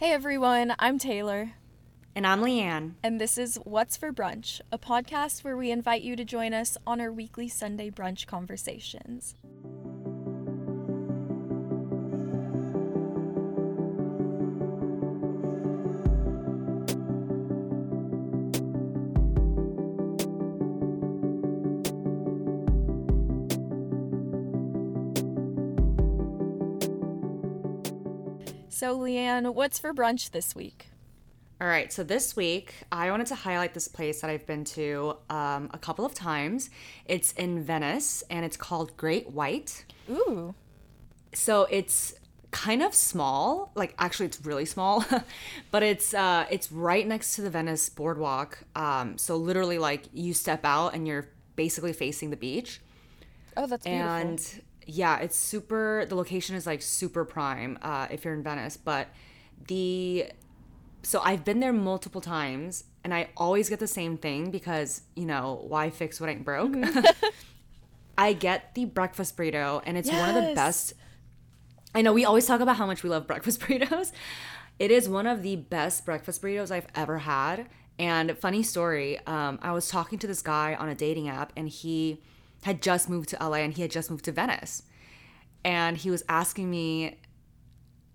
Hey everyone, I'm Taylor, And I'm Leanne. and this is What's for Brunch, a podcast where we invite you to join us on our weekly Sunday brunch conversations. So, Leanne, what's for brunch this week? All right, so this week I wanted to highlight this place that I've been to um, a couple of times. It's in Venice and it's called Great White. Ooh, So it's kind of small, like actually it's really small, but it's uh, it's right next to the Venice boardwalk. Um, so literally, like you step out and you're basically facing the beach. oh, that's beautiful. and yeah it's super the location is like super prime uh, if you're in venice but the so i've been there multiple times and i always get the same thing because you know why fix what ain't broke? I get the breakfast burrito and it's one of the best i know we always talk about how much we love breakfast burritos. It is one of the best breakfast burritos i've ever had and funny story um, i was talking to this guy on a dating app and he had just moved to LA and he had just moved to Venice. And he was asking me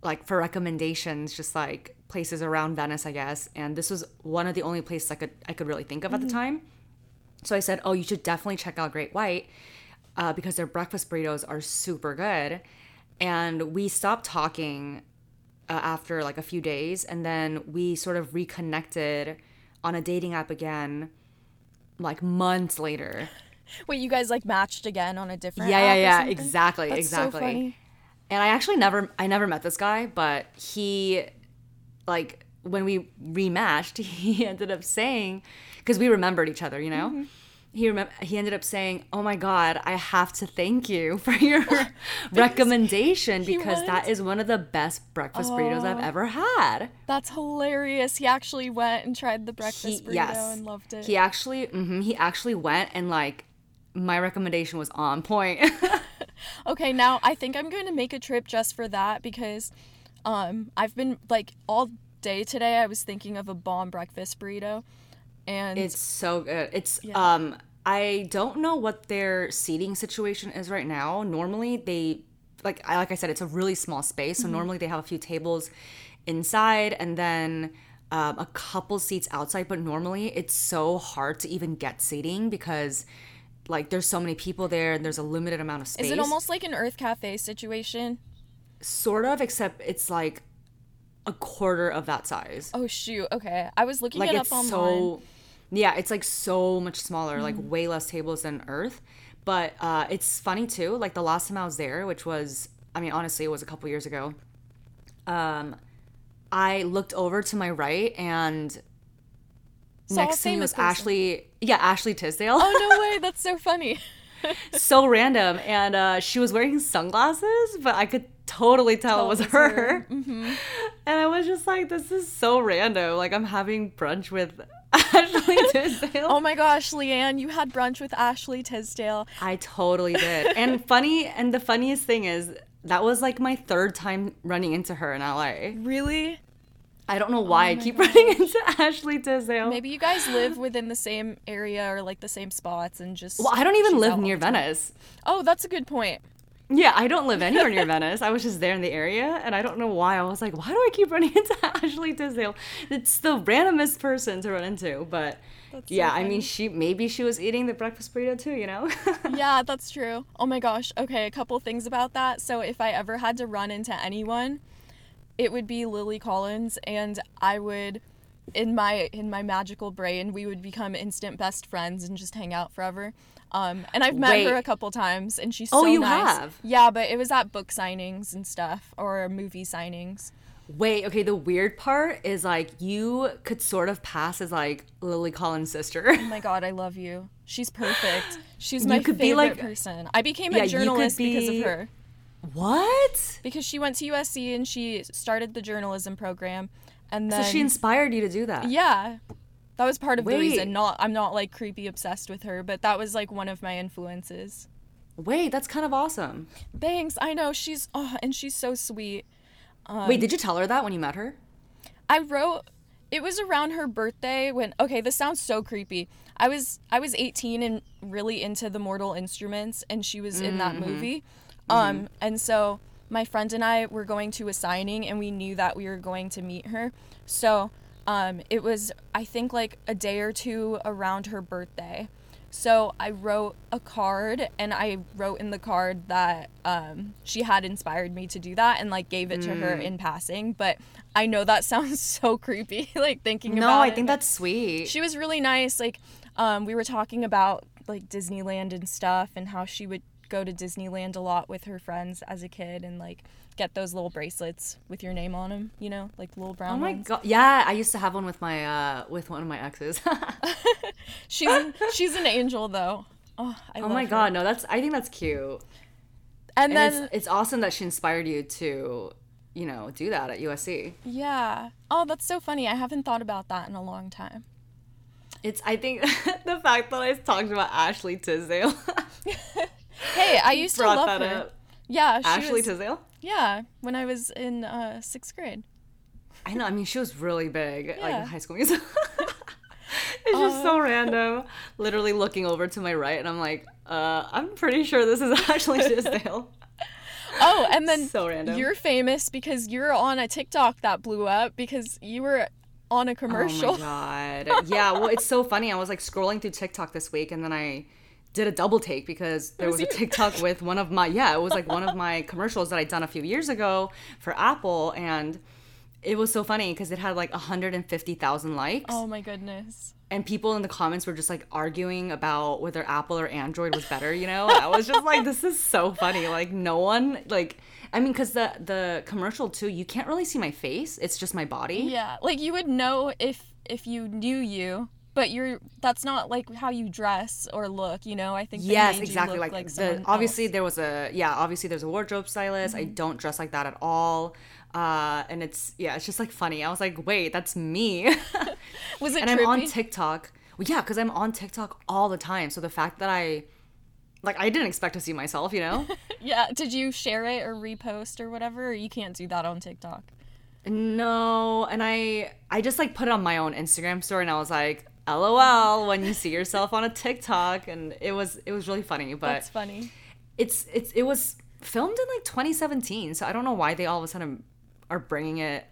like for recommendations, just like places around Venice, I guess. And this was one of the only places I could I could really think of at the time. So I said, "Oh, you should definitely check out Great White uh, because their breakfast burritos are super good." And we stopped talking uh, after like a few days, and then we sort of reconnected on a dating app again, like months later. Wait, you guys like matched again on a different Yeah, yeah, yeah, exactly, That's so exactly. funny. And I actually never I never met this guy, but he like when we rematched, he ended up saying because we remembered each other, you know? Mm-hmm. He remem- he ended up saying, "Oh my god, I have to thank you for your recommendation because that went- is one of the best breakfast burritos I've ever had." That's hilarious. He actually went and tried the breakfast He, burrito yes. and loved it. He actually mhm, he actually went and like my recommendation was on point. Okay, now I think I'm going to make a trip just for that because um I've been like all day today I was thinking of a bomb breakfast burrito and It's so good. It's Yeah. um I don't know what their seating situation is right now. Normally they like I like I said it's a really small space, Mm-hmm. so normally they have a few tables inside and then um, a couple seats outside, but normally it's so hard to even get seating because like there's so many people there and there's a limited amount of space. is it almost like an Urth Caffé situation? sort of except it's like a quarter of that size. Oh shoot. Okay. I was looking like it up it's online. so yeah it's like so much smaller like Mm. way less tables than Urth but uh it's funny too like the last time i was there which was i mean honestly it was a couple years ago um i looked over to my right and Next to me was person. ashley yeah ashley tisdale Oh no way, that's so funny. so random and uh she was wearing sunglasses but i could totally tell Tell it was it was her, her. Mm-hmm. and i was just like this is so random like i'm having brunch with ashley tisdale Oh my gosh, Leanne, you had brunch with Ashley Tisdale. I totally did. And funny, and the funniest thing is that was like my third time running into her in LA. Really? I don't know oh why I keep running into Ashley Tisdale. Maybe you guys live within the same area or like the same spots and just Well, I don't even live near. Venice. Oh, that's a good point. Yeah, I don't live anywhere near Venice. I was just there in the area, and I don't know why. I was like, why do I keep running into Ashley Tisdale? It's the randomest person to run into, but That's so yeah, I mean, she maybe she was eating the breakfast burrito too, you know? yeah, that's true. Oh my gosh. Okay, a couple things about that. So if I ever had to run into anyone, it would be Lily Collins and I would in my in my magical brain, we would become instant best friends and just hang out forever. Um, and I've met her a couple times and she's so nice. Oh, so you nice. have? Yeah, but it was at book signings and stuff or movie signings. Wait, okay, the weird part is like you could sort of pass as like Lily Collins' sister. Oh my god, I love you. She's perfect. She's my could be, favorite like- person. I became Yeah, a journalist because of her. What? because she went to USC and she started the journalism program, and then so she inspired you to do that. yeah, that was part of the reason. Not I'm not like creepy obsessed with her, but that was like one of my influences. Wait, that's kind of awesome. Thanks, I know she's oh, and she's so sweet. Um, Wait, did you tell her that when you met her? I wrote it was around her birthday when okay, this sounds so creepy. I was I was 18 and really into the Mortal Instruments and she was in that movie. Um and so my friend and I were going to a signing and we knew that we were going to meet her. So um it was I think like a day or two around her birthday. So I wrote a card and I wrote in the card that um, she had inspired me to do that and like gave it to her in passing. But I know that sounds so creepy, like thinking about No, about I it, think that's sweet. she was really nice. Like um, we were talking about like Disneyland and stuff and how she would go to Disneyland a lot with her friends as a kid and like get those little bracelets with your name on them, you know, like little brown Oh my ones. god! Yeah, I used to have one with my uh with one of my exes. She's she's an angel though. Oh, I oh my her. god, no, that's I think that's cute. And, And then it's it's awesome that she inspired you to, you know, do that at USC. Yeah. Oh, that's so funny. I haven't thought about that in a long time. It's I think the fact that I talked about Ashley Tisdale Hey, I used to love that her. up. Yeah, she Ashley was, Tisdale. Yeah, when I was in uh, sixth grade. I know. I mean, she was really big, like Yeah. in High School Musical. it's just so random. Literally looking over to my right, and I'm like, uh, I'm pretty sure this is Ashley Tisdale. Oh, and then So random. you're famous because you're on a TikTok that blew up because you were on a commercial. Oh my god. Yeah, well, it's so funny. I was like scrolling through TikTok this week and then I did a double take because there Was was a? TikTok with one of my yeah, it was like one of my commercials that I'd done a few years ago for Apple and it was so funny because it had like 150,000 likes Oh my goodness. and people in the comments were just like arguing about whether Apple or Android was better, you know? I was just like this is so funny. Like no one like I mean cuz the the commercial too, you can't really see my face. It's just my body. Yeah, like you would know if if you knew you, but you're that's not like how you dress or look, you know? I think yes exactly look like, the obviously else. Mm-hmm. there was a yeah obviously there's a wardrobe stylist i don't dress like that at all uh and it's yeah it's just like funny i was like wait that's me was it and i'm on tiktok well, yeah because i'm on tiktok all the time so the fact that i like i didn't expect to see myself you know Yeah, did you share it or repost or whatever? Or you can't do that on TikTok. no and i i just like put it on my own instagram story and i was like lol when you see yourself on a tiktok and it was it was really funny but That's funny. it's it's it was filmed in like 2017 so i don't know why they all of a sudden are bringing it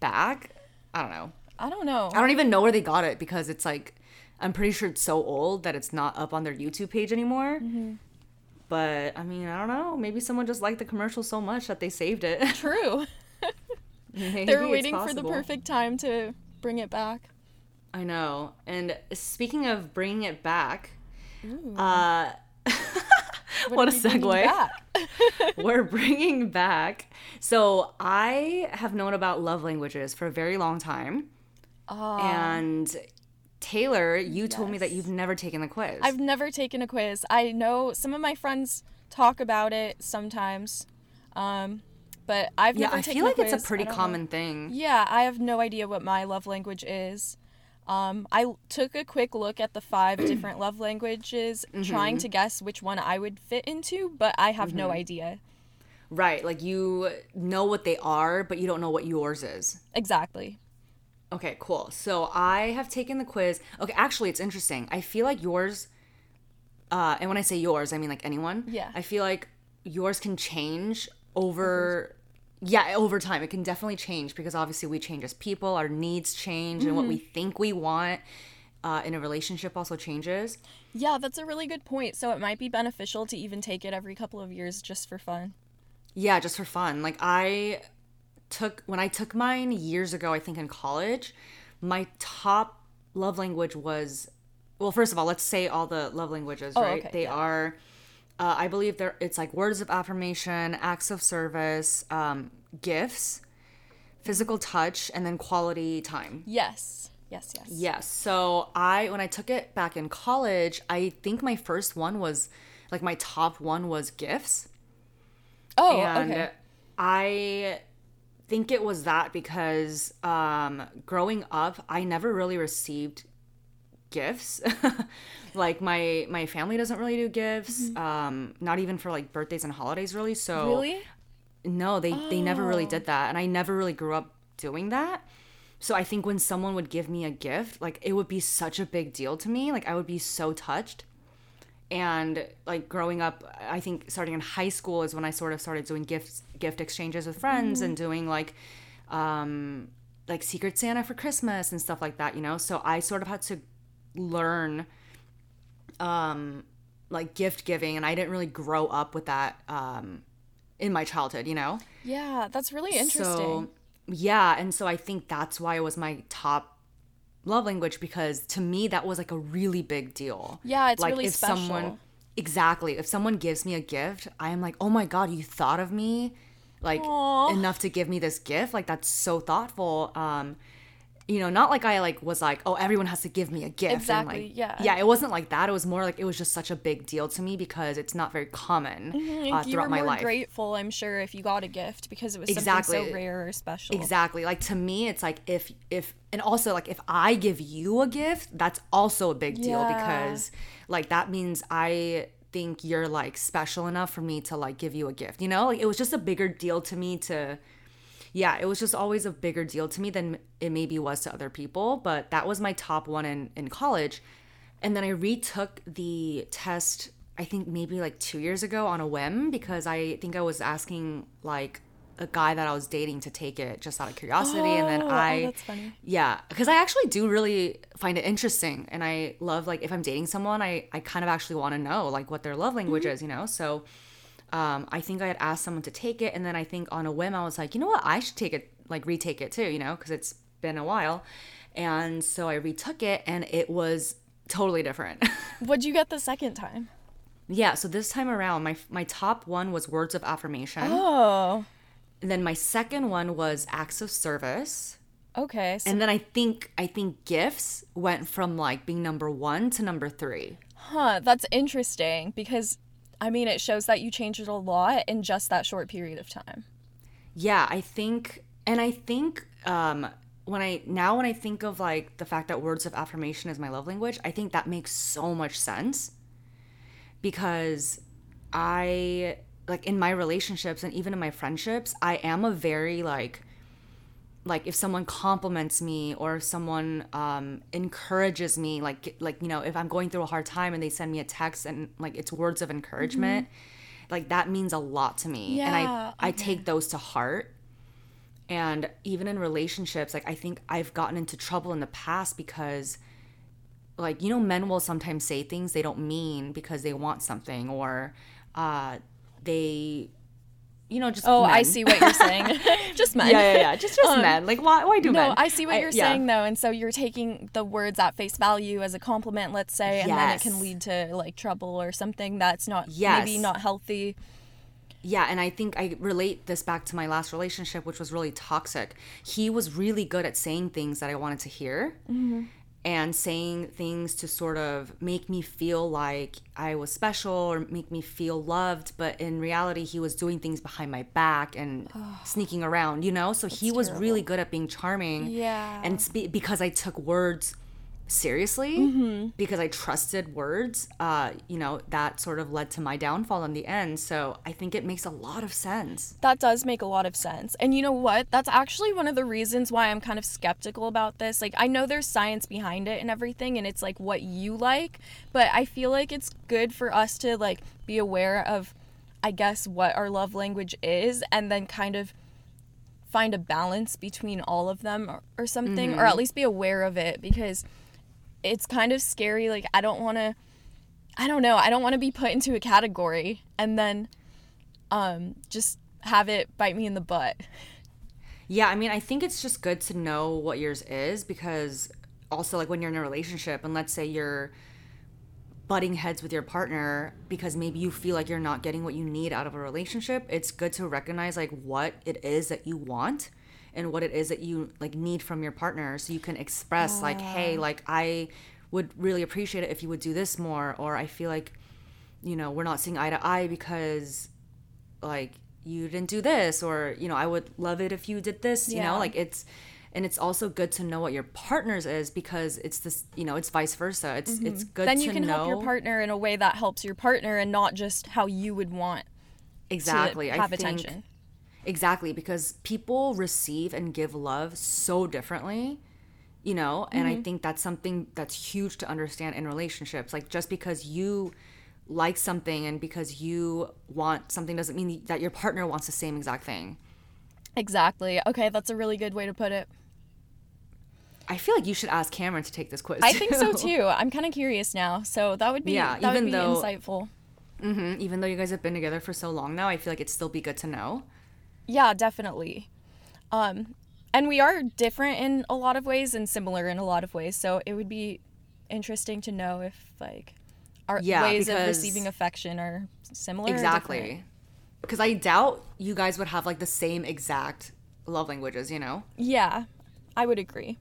back i don't know I don't know. i don't even know where they got it because it's like i'm pretty sure it's so old that it's not up on their youtube page anymore mm-hmm. but i mean i don't know maybe someone just liked the commercial so much that they saved it True. They were waiting for the perfect time to bring it back. I know and speaking of bringing it back uh what, a we bringing segue we're bringing back. So I have known about love languages for a very long time, and Taylor, you told me that you've never taken the quiz. I've never taken a quiz. I know some of my friends talk about it sometimes, um, but I've never taken yeah, never I taken feel like it's a pretty don't know. common thing. Yeah, I have no idea what my love language is. Um, I took a quick look at the five different love languages, Mm-hmm. trying to guess which one I would fit into, but I have Mm-hmm. no idea. Right, like you know what they are, but you don't know what yours is. Exactly. Okay, cool. So I have taken the quiz. Okay, actually, it's interesting. I feel like yours, uh, and when I say yours, I mean like anyone. Yeah. I feel like yours can change over. Yeah, over time, it can definitely change because obviously we change as people, our needs change, and what we think we want uh, in a relationship also changes. Yeah, that's a really good point. So it might be beneficial to even take it every couple of years just for fun. Yeah, just for fun. Like I took when I took mine years ago, I think in college, my top love language was well, first of all, let's say all the love languages, Oh, right? okay, they yeah. are uh, I believe there it's like words of affirmation, acts of service, um, gifts, physical touch, and then quality time. Yes. Yes, yes. Yes. So I when I took it back in college, I think my first one was like my top one was gifts Oh, and okay. I think it was that because um, growing up, I never really received gifts. like my my family doesn't really do gifts, um, not even for like birthdays and holidays, really. So Really? no, they they never really Oh. did that, and I never really grew up doing that. so I think when someone would give me a gift, like it would be such a big deal to me. Like I would be so touched. And like growing up, I think starting in high school is when I sort of started doing gifts, gift exchanges with friends and doing like, um, like Secret Santa for Christmas and stuff like that, you know? So I sort of had to learn, um, like gift giving and I didn't really grow up with that, um, in my childhood, you know? Yeah, that's really interesting. So, yeah, and so I think that's why it was my top love language because to me that was like a really big deal. Yeah, it's like really if special. someone exactly if someone gives me a gift, I am like, "Oh my god, you thought of me." Like Aw. enough to give me this gift. Like that's so thoughtful. Um you know, not like I like was like, oh, everyone has to give me a gift. Exactly, like, yeah. Yeah, it wasn't like that. It was more like it was just such a big deal to me because it's not very common uh, Mm-hmm. you were my more life. grateful, I'm sure, if you got a gift because it was something so rare or special. Exactly. Like to me, it's like if if and also like if I give you a gift, that's also a big deal Yeah. because like that means I think you're like special enough for me to like give you a gift. You know, like it was just a bigger deal to me to. Yeah, it was just always a bigger deal to me than it maybe was to other people. But that was my top one in in college, and then I retook the test. I think maybe like two years ago on a whim because I think I was asking like a guy that I was dating to take it just out of curiosity, and then Oh, oh, I that's funny. yeah, because I actually do really find it interesting, and I love like if I'm dating someone, I I kind of actually want to know like what their love language mm-hmm. is, you know. So, um, I think I had asked someone to take it, and then I think on a whim I was like, you know what, I should take it, like retake it too, you know, because it's been a while, and so I retook it, and it was totally different. What'd you get the second time? yeah, so this time around, my my top one was words of affirmation, Oh, and then my second one was acts of service. okay. So, And then I think I think gifts went from like being number one to number three. huh, that's interesting because, I mean, it shows that you changed it a lot in just that short period of time. Yeah, I think, and I think um, when I now when I think of like the fact that words of affirmation is my love language, I think that makes so much sense because I like in my relationships and even in my friendships, I am a very like like if someone compliments me or if someone um, encourages me like like you know if i'm going through a hard time and they send me a text and like it's words of encouragement like that means a lot to me. And Yeah, i i take those to heart. And even in relationships like i think i've gotten into trouble in the past because like you know men will sometimes say things they don't mean because they want something or uh they you know just Oh, I see what you're saying. just men. yeah yeah yeah just just Um, men like why why do men No, I see what you're yeah. saying though, and so you're taking the words at face value as a compliment, let's say, and then it can lead to like trouble or something that's not Yes. maybe not healthy. Yeah, and I think I relate this back to my last relationship, which was really toxic. He was really good at saying things that I wanted to hear and saying things to sort of make me feel like I was special or make me feel loved. But in reality, he was doing things behind my back and sneaking around, you know? So he was really good at being charming. Yeah. And spe- because I took words seriously, because I trusted words, uh, you know, that sort of led to my downfall in the end. So I think it makes a lot of sense. That does make a lot of sense. And you know what? That's actually one of the reasons why I'm kind of skeptical about this. Like, I know there's science behind it and everything, and it's like what you like, but I feel like it's good for us to like be aware of, I guess, what our love language is, and then kind of find a balance between all of them or, or something, or at least be aware of it because it's kind of scary. Like, I don't want to. I don't know. I don't want to be put into a category and then um, just have it bite me in the butt. Yeah, I mean, I think it's just good to know what yours is because also, like, when you're in a relationship and let's say you're butting heads with your partner because maybe you feel like you're not getting what you need out of a relationship, it's good to recognize, like, what it is that you want and what it is that you, like, need from your partner so you can express, like, hey, like, I would really appreciate it if you would do this more, or I feel like, you know, we're not seeing eye to eye because like you didn't do this or you know i would love it if you did this you Yeah. know like it's and it's also good to know what your partner's is because it's this you know it's vice versa it's it's good Mm-hmm. then to you can know help your partner in a way that helps your partner and not just how you would want exactly to have i think attention. Exactly, because people receive and give love so differently, you know, and I think that's something that's huge to understand in relationships. Like, just because you like something and because you want something doesn't mean that your partner wants the same exact thing. Exactly. Okay, that's a really good way to put it. I feel like you should ask Cameron to take this quiz. I think so too. I'm kind of curious now. So that would be Yeah, that even would be though- insightful. hmm Even though you guys have been together for so long now, I feel like it'd still be good to know. Yeah, definitely. Um, and we are different in a lot of ways and similar in a lot of ways. So it would be interesting to know if like our Yeah, ways of receiving affection are similar. Exactly. Because I doubt you guys would have like the same exact love languages, you know? Yeah, I would agree.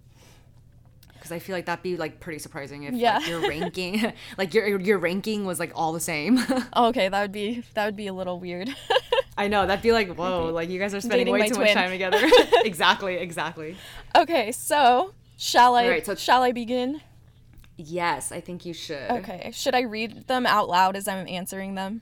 Because I feel like that'd be like pretty surprising if Yeah. like, your ranking, like your your ranking was like all the same. Okay, that would be that would be a little weird. I know that'd be like whoa, like you guys are spending Dating way too much time together. exactly, exactly. okay, so shall I Alright, so- shall I begin? Yes, I think you should. Okay. Should I read them out loud as I'm answering them?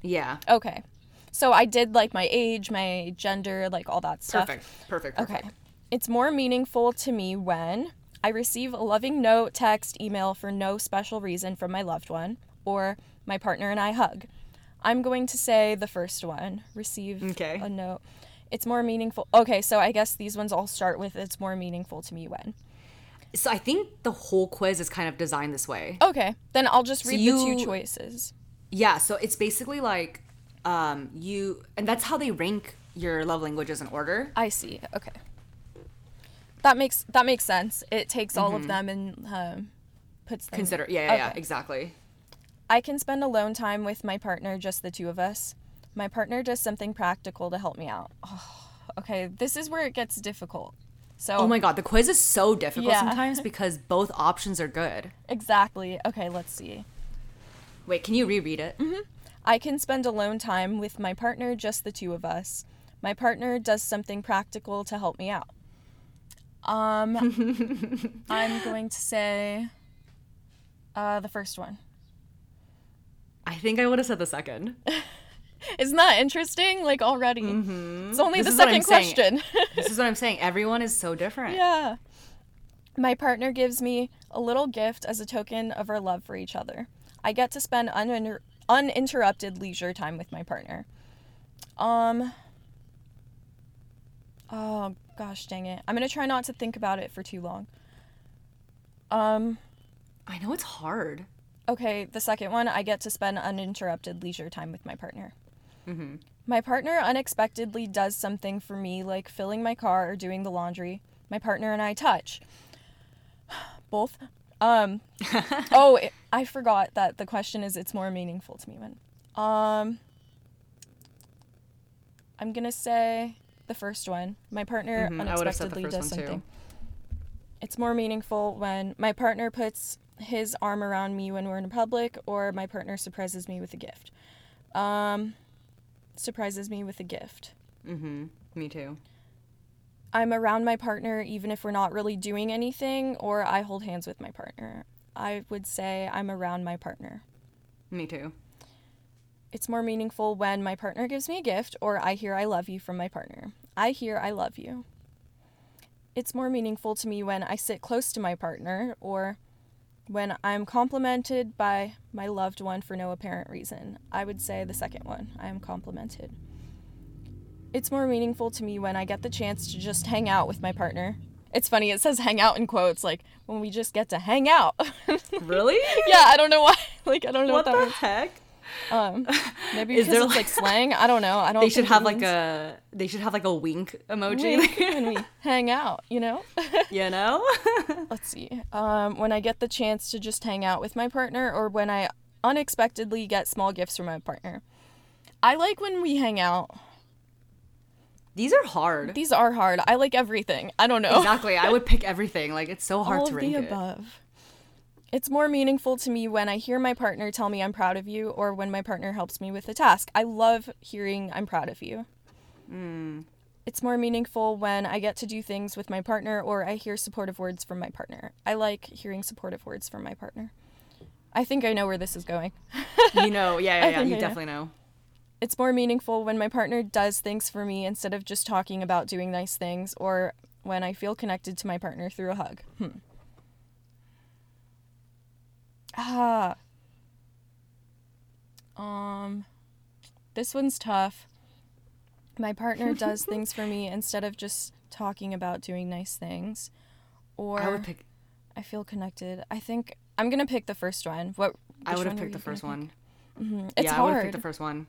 Yeah. Okay. So I did like my age, my gender, like all that stuff. Perfect. Perfect. Perfect. Okay. It's more meaningful to me when I receive a loving note, text, email for no special reason from my loved one, or my partner and I hug. I'm going to say the first one. Receive Okay. a note. It's more meaningful. Okay, so I guess these ones all start with it's more meaningful to me when. So I think the whole quiz is kind of designed this way. Okay, then I'll just read the you- two choices. Yeah, so it's basically like um you and that's how they rank your love languages in order. I see. Okay. That makes that makes sense. It takes all of them and um, puts them. Mm-hmm. Consider yeah, yeah, yeah, exactly. I can spend alone time with my partner, just the two of us. My partner does something practical to help me out. Oh, okay, this is where it gets difficult. So Oh my god, the quiz is so difficult Yeah. sometimes because both options are good. exactly. Okay, let's see. Wait, can you reread it? I can spend alone time with my partner, just the two of us. My partner does something practical to help me out. Um, I'm going to say uh, the first one. I think I would have said the second. Isn't that interesting? Like already, it's only This the is what I'm second question. this is what I'm saying. Everyone is so different. yeah. My partner gives me a little gift as a token of our love for each other. I get to spend uninter- uninterrupted leisure time with my partner. Um. Oh gosh, dang it! I'm gonna try not to think about it for too long. Um. I know it's hard. Okay, the second one, I get to spend uninterrupted leisure time with my partner. Mhm. My partner unexpectedly does something for me, like filling my car or doing the laundry. My partner and I touch. Both. Um. oh, it, I forgot that the question is it's more meaningful to me when. Um. I'm gonna say the first one. My partner Mhm, I would've said the unexpectedly does something. It's more meaningful when my partner puts his arm around me when we're in public, or my partner surprises me with a gift. Um, surprises me with a gift. Mm-hmm. Me too. I'm around my partner even if we're not really doing anything, or I hold hands with my partner. I would say I'm around my partner. Me too. It's more meaningful when my partner gives me a gift or I hear I love you from my partner. I hear I love you. It's more meaningful to me when I sit close to my partner or when I'm complimented by my loved one for no apparent reason. I would say the second one. I am complimented. It's more meaningful to me when I get the chance to just hang out with my partner. It's funny, it says hang out in quotes, like when we just get to hang out. Really? yeah, I don't know why. Like, I don't know what, what that the means. heck? Um, maybe Is there it's like like- slang. I don't know. I don't. They should have like means a. They should have like a wink emoji. wink when we hang out. You know. you know? Let's see. Um, when I get the chance to just hang out with my partner, or when I unexpectedly get small gifts from my partner. I like when we hang out. These are hard. These are hard. I like everything. I don't know. Exactly. I would pick everything. Like it's so hard All to of rank the above. It's more meaningful to me when I hear my partner tell me I'm proud of you or when my partner helps me with a task. I love hearing I'm proud of you. Mm. It's more meaningful when I get to do things with my partner or I hear supportive words from my partner. I like hearing supportive words from my partner. I think I know where this is going. You know, yeah, yeah, yeah. You I know. definitely know. it's more meaningful when my partner does things for me instead of just talking about doing nice things or when I feel connected to my partner through a hug. Hmm. Ah. Um this one's tough. My partner does things for me instead of just talking about doing nice things. Or I would pick. I feel connected. I think I'm gonna pick the first one. What? I would have picked the first one. Mhm. It's yeah, I would have picked the first one.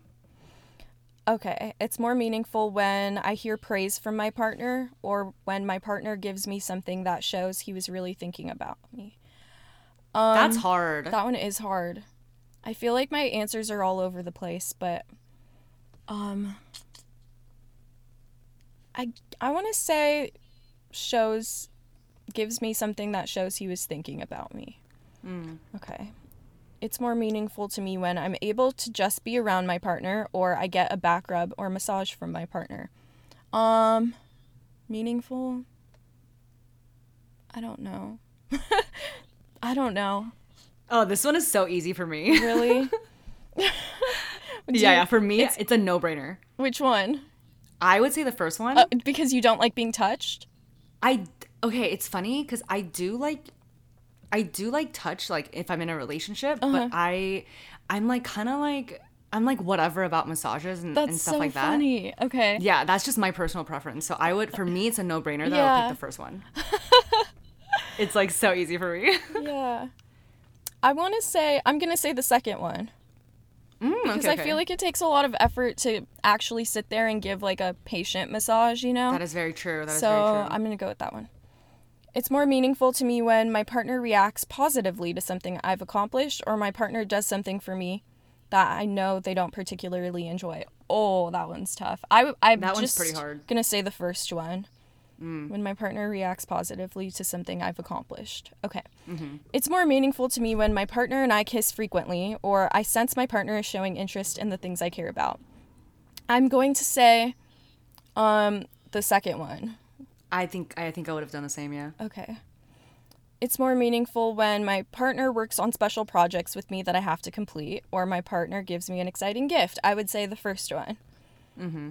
Okay, it's more meaningful when I hear praise from my partner or when my partner gives me something that shows he was really thinking about me. Um, That's hard. That one is hard. I feel like my answers are all over the place, but um I I want to say shows gives me something that shows he was thinking about me. Mm. Okay. It's more meaningful to me when I'm able to just be around my partner or I get a back rub or massage from my partner. Um meaningful? I don't know. I don't know. Oh, this one is so easy for me. Really? Yeah, you- yeah. For me, it's- it's, a no-brainer. Which one? I would say the first one. Uh, because you don't like being touched? I okay. It's funny because I do like, I do like touch. Like if I'm in a relationship, Uh-huh. but I, I'm like kind of like I'm like whatever about massages and, and stuff so like that. funny. Okay. Yeah, that's just my personal preference. So I would, for me, it's a no-brainer that I Yeah. would pick the first one. it's like so easy for me. Yeah. I want to say I'm going to say the second one. Mm, Because okay, I okay. feel like it takes a lot of effort to actually sit there and give like a patient massage, you know? that is very true. That is so very true. I'm going to go with that one. It's more meaningful to me when my partner reacts positively to something I've accomplished or my partner does something for me that I know they don't particularly enjoy. Oh, that one's tough. I, I'm That one's pretty hard. Going to say the first one. When my partner reacts positively to something I've accomplished. Okay. Mm-hmm. It's more meaningful to me when my partner and I kiss frequently or I sense my partner is showing interest in the things I care about. I'm going to say um the second one. I think I think I would have done the same. Yeah. Okay. It's more meaningful when my partner works on special projects with me that I have to complete or my partner gives me an exciting gift. I would say the first one. Mm-hmm.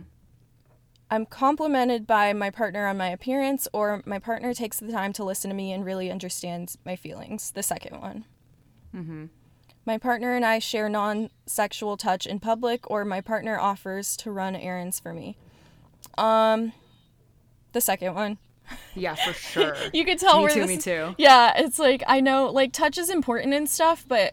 I'm complimented by my partner on my appearance, or my partner takes the time to listen to me and really understands my feelings. The second one. Mm-hmm. My partner and I share non sexual touch in public, or my partner offers to run errands for me. Um, the second one. Yeah, for sure. You could tell me where too. this Me too. Yeah, it's like I know like touch is important and stuff, but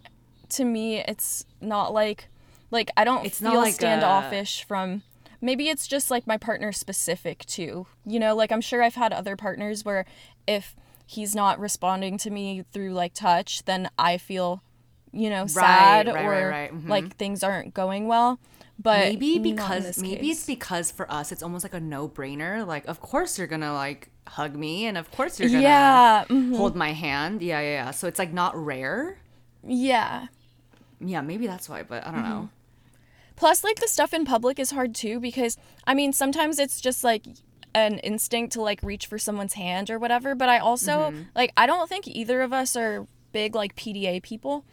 to me it's not like like I don't It's not feel like a- standoffish from maybe it's just like my partner specific too. You know, like I'm sure I've had other partners where if he's not responding to me through like touch, then I feel you know sad right, or right, right, mhm. like things aren't going well. But maybe because maybe it's because for us it's almost like a no-brainer. Like, of course you're gonna like hug me, and of course you're gonna yeah, mhm, hold my hand. Yeah, yeah, yeah. So it's like not rare. yeah. Yeah, maybe that's why. But I don't know. Plus, like the stuff in public is hard too because I mean sometimes it's just like an instinct to like reach for someone's hand or whatever. But I also like I don't think either of us are big like PDA people,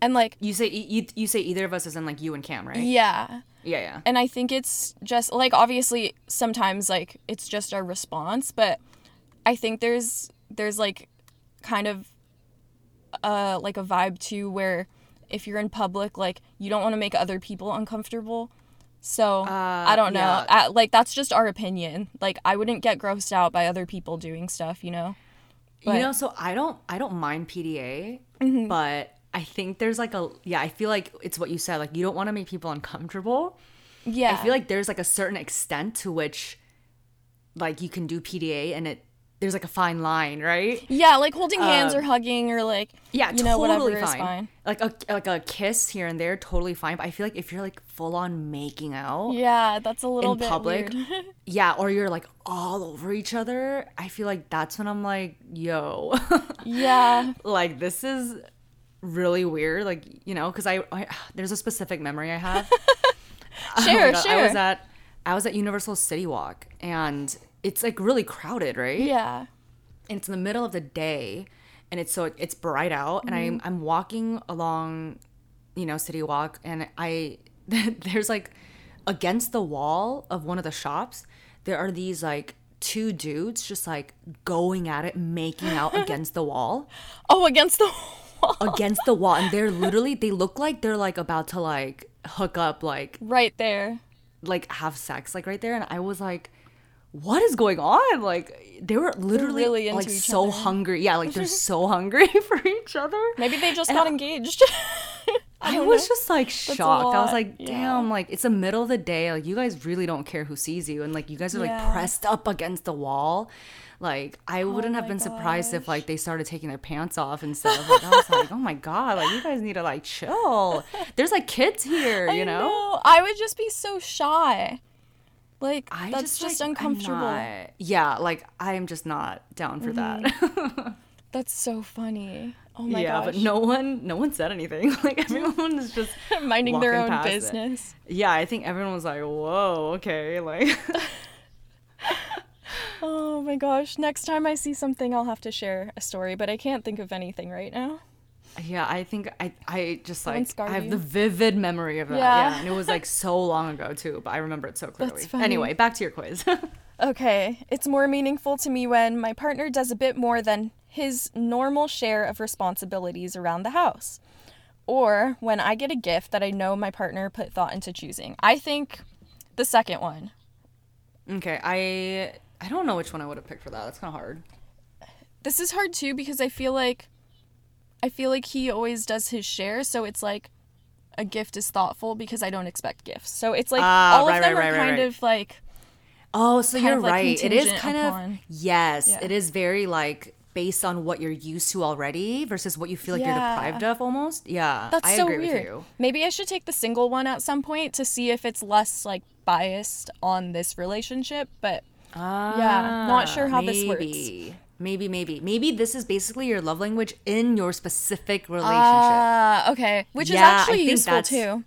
and like You say you, you say either of us is in like you and Cam, right? yeah, Yeah, yeah. and I think it's just like obviously sometimes like it's just our response, but I think there's there's like kind of uh like a vibe too where if you're in public like you don't want to make other people uncomfortable. So I don't know. yeah. I, like that's just our opinion. Like I wouldn't get grossed out by other people doing stuff, you know. But- you know, so I don't I don't mind PDA, Mm-hmm. but I think there's like a yeah, I feel like it's what you said. Like you don't want to make people uncomfortable. Yeah. I feel like there's like a certain extent to which like you can do PDA and it there's like a fine line, right? yeah, like holding hands or um, hugging or like Yeah, you know totally whatever fine. is fine. Like a like a kiss here and there, totally fine. But I feel like if you're like full on making out, Yeah, that's a little In bit public? weird. yeah, or you're like all over each other, I feel like that's when I'm like, yo, yeah. like this is really weird. Like you know, because I, I there's a specific memory I have. Oh Sure, God, sure. I was at I was at Universal City Walk and it's like really crowded, right? Yeah. and it's in the middle of the day and it's so it's bright out and I'm mm-hmm. I'm walking along you know City Walk and I there's like against the wall of one of the shops, there are these like two dudes just like going at it, making out against the wall. Oh, against the wall. Against the wall. And they're literally they look like they're like about to like hook up like Right there. like have sex like right there and I was like what is going on? Like they were literally really into like so other. hungry. Yeah, like they're so hungry for each other. Maybe they just And got I- engaged. I, don't was know. just like shocked. I was like, yeah. damn, like it's the middle of the day. Like you guys really don't care who sees you. And like you guys are like Yeah. pressed up against the wall. Like I oh wouldn't have been surprised if like they started taking their pants off and stuff. Like I was like, oh my god, like you guys need to like chill. There's like kids here, you I know? I would just be so shy. Like I that's just, like, uncomfortable. not- yeah, like I am just not down for Mm-hmm. that. That's so funny. Oh my gosh. yeah, gosh. but no one, no one said anything. Like everyone is just minding their own past it. business. Yeah, I think everyone was like, whoa, okay, like. Oh my gosh. Next time I see something I'll have to share a story, but I can't think of anything right now. Yeah, I think I I just like I have you? the vivid memory of that. Yeah. Yeah. and it was like so long ago too, but I remember it so clearly. Anyway, back to your quiz. Okay, it's more meaningful to me when my partner does a bit more than his normal share of responsibilities around the house. Or when I get a gift that I know my partner put thought into choosing. I think the second one. okay, I I don't know which one I would have picked for that. That's kind of hard. This is hard too because I feel like I feel like he always does his share, so it's like a gift is thoughtful because I don't expect gifts. So it's like Ah, all right, of them right, are right, kind right. of like Oh, so you're like, right. It is kind upon- of yes, Yeah. it is very like based on what you're used to already versus what you feel like you're deprived of almost. Yeah, That's I so agree weird. with you. Maybe I should take the single one at some point to see if it's less like biased on this relationship, but Ah, yeah, not sure how this works. Maybe. Maybe, maybe, this is basically your love language in your specific relationship. Ah, okay, which is Yeah, I actually think useful too.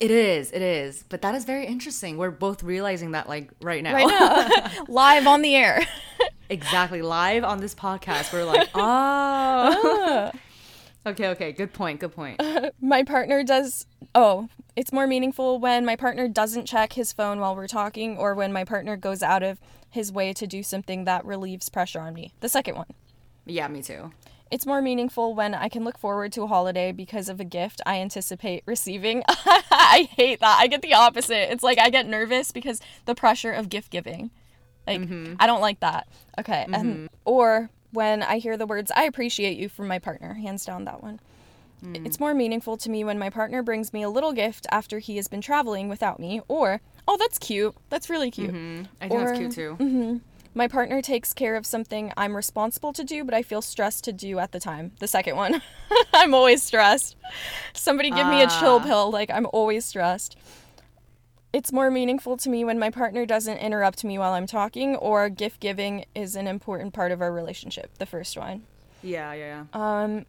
It is, it is. But that is very interesting. We're both realizing that like right now. Right now, live on the air. exactly. Live on this podcast. We're like, oh. okay, okay. Good point. Good point. my partner does. Oh, it's more meaningful when my partner doesn't check his phone while we're talking, or when my partner goes out of his way to do something that relieves pressure on me. The second one. Yeah, me too. It's more meaningful when I can look forward to a holiday because of a gift I anticipate receiving. I hate that. I get the opposite. It's like I get nervous because the pressure of gift giving. Like mm-hmm. I don't like that. Okay. And mm-hmm. or when I hear the words I appreciate you from my partner, hands down that one. It's more meaningful to me when my partner brings me a little gift after he has been traveling without me or oh that's cute. That's really cute. I think that's cute too. My partner takes care of something I'm responsible to do, but I feel stressed to do at the time. The second one. I'm always stressed. Somebody give me a chill Ah. pill. Like, I'm always stressed. It's more meaningful to me when my partner doesn't interrupt me while I'm talking, or gift giving is an important part of our relationship. The first one. Yeah, yeah, yeah. Um,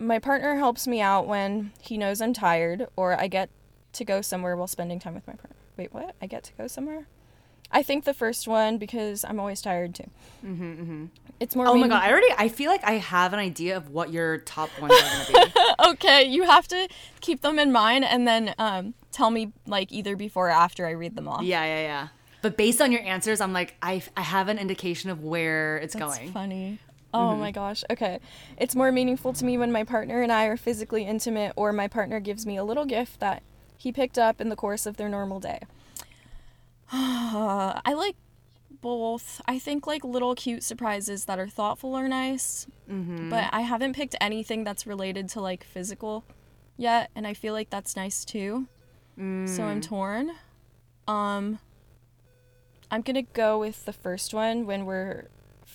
my partner helps me out when he knows I'm tired, or I get to go somewhere while spending time with my partner. Wait, what? I get to go somewhere? I think the first one because I'm always tired too. Mm-hmm, It's more. Oh my god, I already I feel like I have an idea of what your top ones are gonna be. okay, you have to keep them in mind and then um, tell me like either before or after I read them off. yeah, yeah, yeah. But based on your answers, I'm like, I, I have an indication of where it's That's going. funny. Oh my gosh. Okay. It's more meaningful to me when my partner and I are physically intimate or my partner gives me a little gift that he picked up in the course of their normal day. I like both. I think like little cute surprises that are thoughtful are nice. Mm-hmm. But I haven't picked anything that's related to like physical yet, and I feel like that's nice too. So Mm. I'm torn. Um I'm going to go with the first one when we're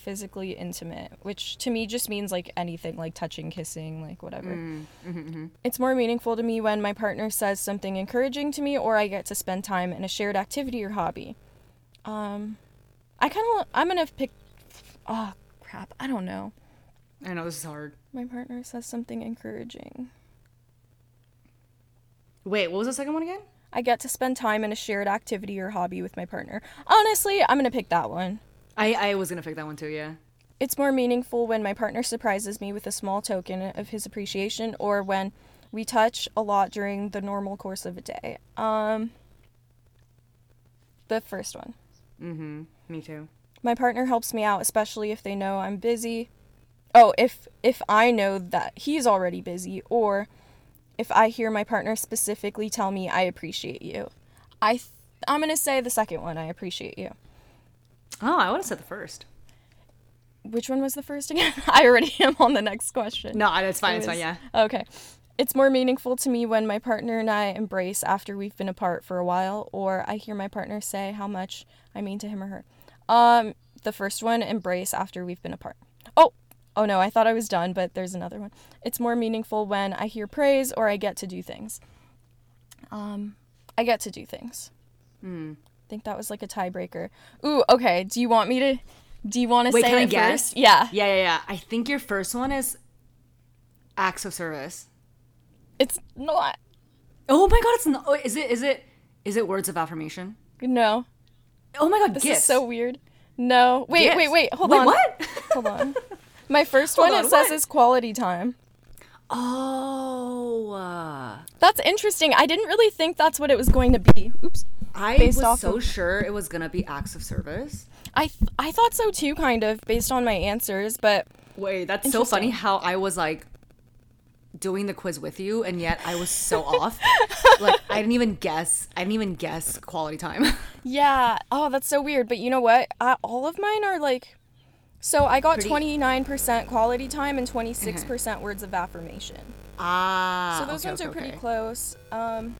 physically intimate, which to me just means like anything like touching, kissing, like whatever. Mm, mm-hmm, It's more meaningful to me when my partner says something encouraging to me or I get to spend time in a shared activity or hobby. Um I kind of I'm to pick Oh, crap. I don't know. I know this is hard. My partner says something encouraging. Wait, what was the second one again? I get to spend time in a shared activity or hobby with my partner. Honestly, I'm to pick that one. I, I was gonna pick that one too, yeah. It's more meaningful when my partner surprises me with a small token of his appreciation or when we touch a lot during the normal course of a day. Um The first one. Mm-hmm. Me too. My partner helps me out, especially if they know I'm busy. Oh, if if I know that he's already busy or if I hear my partner specifically tell me I appreciate you. I th- I'm going to say the second one, I appreciate you. Oh, I would have said the first. Which one was the first again? I already am on the next question. No, it's fine. It It's fine. Yeah. Okay. It's more meaningful to me when my partner and I embrace after we've been apart for a while, or I hear my partner say how much I mean to him or her. Um, the first one, embrace after we've been apart. Oh, oh no, I thought I was done, but there's another one. It's more meaningful when I hear praise or I get to do things. Um, I get to do things. Hmm. I think that was like a tiebreaker. Ooh, okay. Do you want me to? Do you want to Wait, say can I guess? first? Yeah. Yeah, yeah, yeah. I think your first one is acts of service. It's not. Oh my god, it's not. Is it? Is it? Is it words of affirmation? No. Oh my god, This gifts. is so weird. No. Wait, Gifts. wait, wait. Hold Wait, on. What? Hold on. My first Hold one on, it says is quality time. oh, uh, That's interesting. I didn't really think that's what it was going to be. Oops. I Based was off so of- sure it was gonna be acts of service. I th- I thought so too, kind of, based on my answers, but Wait, that's so funny how I was like doing the quiz with you and yet I was so off. Like I didn't even guess. I didn't even guess quality time. yeah. Oh, that's so weird. But you know what? I, all of mine are like. So I got 29% quality time and 26% words of affirmation. ah. So those okay, ones okay, are pretty okay. close. Um,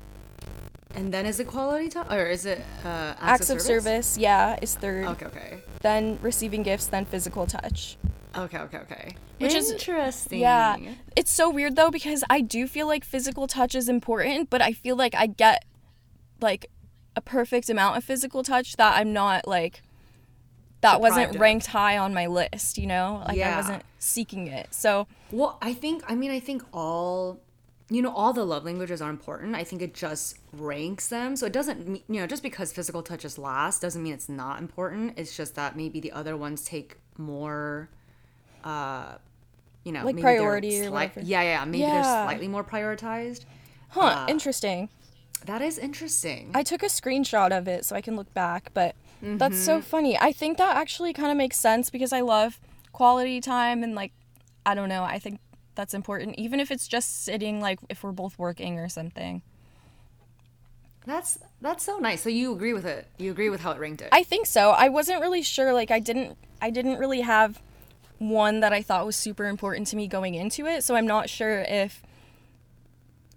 And then is it quality time or is it uh, acts, acts of service, yeah, is third. Okay, okay. Then receiving gifts, then physical touch. Okay, okay, okay. Which is- interesting. Yeah. It's so weird though because I do feel like physical touch is important, but I feel like I get like a perfect amount of physical touch that I'm not like that wasn't Deprived of. ranked high on my list, you know? Like Yeah. I wasn't seeking it. So, Well, I think I mean I think all you know all the love languages are important. I think it just ranks them. So it doesn't mean you know just because physical touch is last doesn't mean it's not important. It's just that maybe the other ones take more uh you know, Like maybe they're priority whatever. Yeah, yeah, maybe they're Yeah. slightly more prioritized. huh, Uh, interesting. That is interesting. I took a screenshot of it so I can look back, but that's Mm-hmm. so funny. I think that actually kind of makes sense because I love quality time and like I don't know, I think that's important even if it's just sitting like if we're both working or something. that's that's so nice. So you agree with it? You agree with how it ranked it? I think so. I wasn't really sure like I didn't I didn't really have one that I thought was super important to me going into it, so I'm not sure if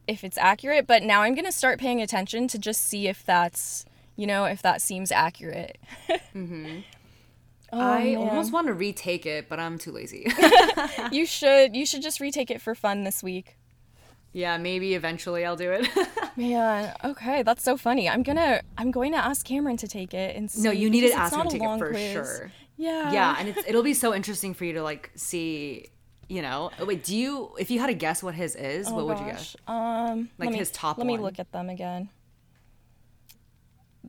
if it's accurate, but now I'm going to start paying attention to just see if that's, you know, if that seems accurate. Mm-hmm. Mhm. I almost want to retake it, but I'm too lazy. you should you should just retake it for fun this week. yeah, maybe eventually I'll do it. Man, okay, that's so funny. I'm gonna I'm going to ask Cameron to take it and see. No, you need to ask him to take it for quiz. sure. Yeah. Yeah, and it's, it'll be so interesting for you to like see, you know. oh, Wait, do you? If you had to guess what his is, Oh, what would you guess? Um, Like me, his top Let me look at them again.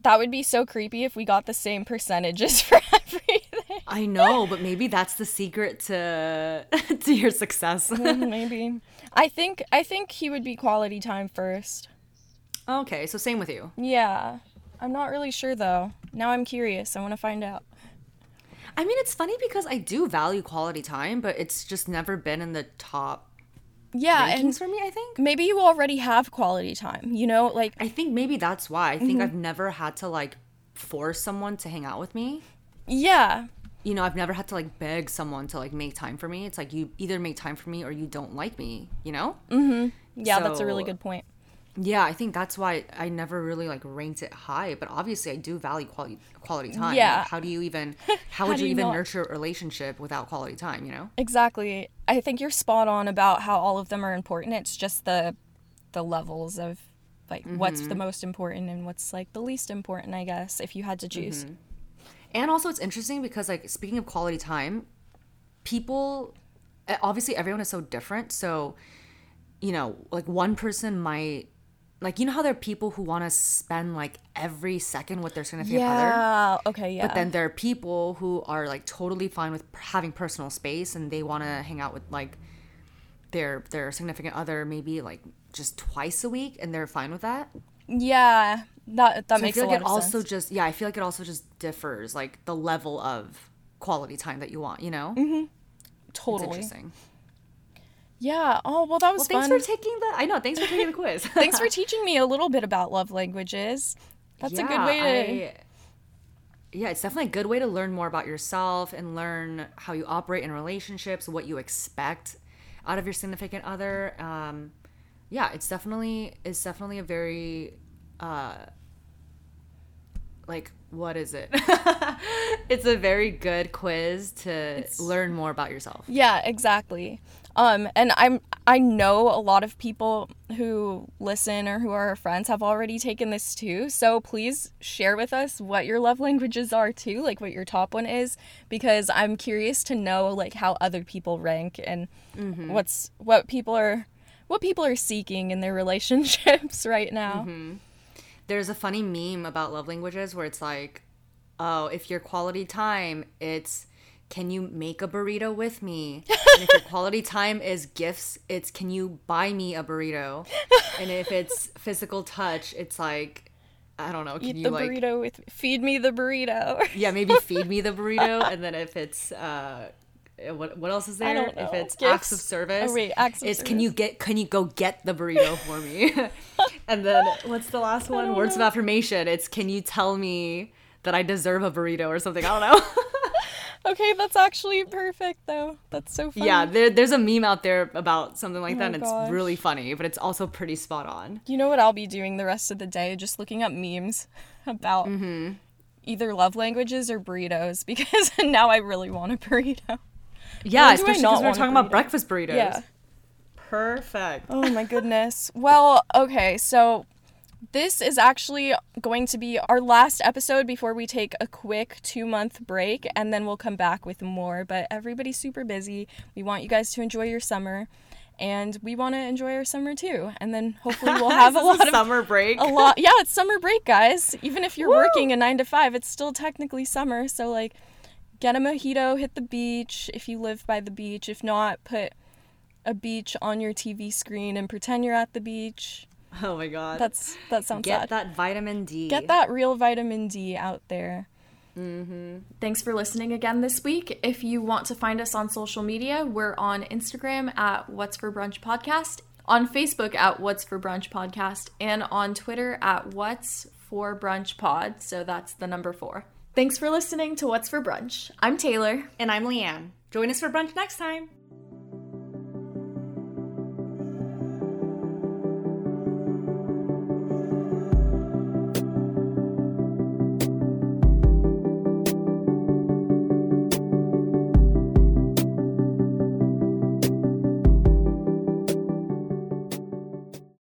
That would be so creepy if we got the same percentages for everything. I know, but maybe that's the secret to to your success. Mm, maybe. I think I think he would be quality time first. okay, so same with you. Yeah. I'm not really sure though. Now I'm curious. I want to find out. I mean, it's funny because I do value quality time, but it's just never been in the top Yeah, and for me. I think. maybe you already have quality time. You know, like I think maybe that's why. I Mm-hmm. think I've never had to like force someone to hang out with me. yeah, You know, I've never had to like beg someone to like make time for me. It's like you either make time for me or you don't like me, you know? yeah, that's a really good point. Yeah, I think that's why I never really like ranked it high, but obviously I do value quality quality time. Yeah. Like, how do you even how would you you even not? nurture a relationship without quality time, you know? Exactly. I think you're spot on about how all of them are important. It's just the the levels of like what's Mm-hmm. the most important and what's like the least important, I guess, if you had to choose. Mm-hmm. And also it's interesting because like speaking of quality time, people eh, obviously everyone is so different. So, you know, like one person might like you know how there are people who want to spend like every second with their significant other? Yeah. Okay, yeah. But then there are people who are like totally fine with having personal space and they want to hang out with like their their significant other maybe like just twice a week and they're fine with that. Yeah, that that So makes I feel like it also sense. just yeah, I feel like it also just differs like the level of quality time that you want, you know? Mm-hmm. It's totally. interesting. Yeah. Oh well, that was Well, thanks fun. for taking the I know, thanks for taking the quiz. Thanks for teaching me a little bit about love languages. That's a good way to. I- yeah, it's definitely a good way to learn more about yourself and learn how you operate in relationships, what you expect out of your significant other. Um, yeah, it's definitely it's definitely a very uh, like what is it? it's a very good quiz to learn more about yourself. Yeah, exactly. Um, and I'm I know a lot of people who listen or who are our friends have already taken this too. So please share with us what your love languages are too, like what your top one is, because I'm curious to know like how other people rank and what's what people are what people are seeking in their relationships right now. there's a funny meme about love languages where it's like, oh, if your quality time, it's can you make a burrito with me? And if your quality time is gifts, it's can you buy me a burrito? And if it's physical touch, it's like, I don't know, can Eat you the like, burrito with feed me the burrito. yeah, maybe feed me the burrito? And then if it's, uh, what, what else is there? don't If it's Gifts? acts of service, Oh, wait, acts of it's can you get can you go get the burrito for me? and then what's the last one? Words know. of affirmation. It's can you tell me that I deserve a burrito or something? I don't know. okay, that's actually perfect though. That's so funny. yeah, there, there's a meme out there about something like Oh that, and gosh. it's really funny, but it's also pretty spot on. You know what I'll be doing the rest of the day? Just looking up memes about Mm-hmm. either love languages or burritos because now I really want a burrito. Yeah, especially because we were talking about breakfast burritos. Yeah. Perfect. Oh my goodness. Well, okay, so this is actually going to be our last episode before we take a quick two month break and then we'll come back with more. But everybody's super busy. We want you guys to enjoy your summer and we want to enjoy our summer too. And then hopefully we'll have a lot of summer break. a lot. Yeah, it's summer break, guys. Even if you're working a nine to five, it's still technically summer. So like, get a mojito, hit the beach if you live by the beach. If not, put a beach on your TV screen and pretend you're at the beach. Oh my god. That's that sounds Get sad. that vitamin D. Get that real vitamin D out there. Mm-hmm. Thanks for listening again this week. If you want to find us on social media, we're on Instagram at What's for Brunch Podcast, on Facebook at What's for Brunch Podcast, and on Twitter at What's for Brunch Pod. So that's the number four. Thanks for listening to What's for Brunch. I'm Taylor. And I'm Leanne. Join us for brunch next time.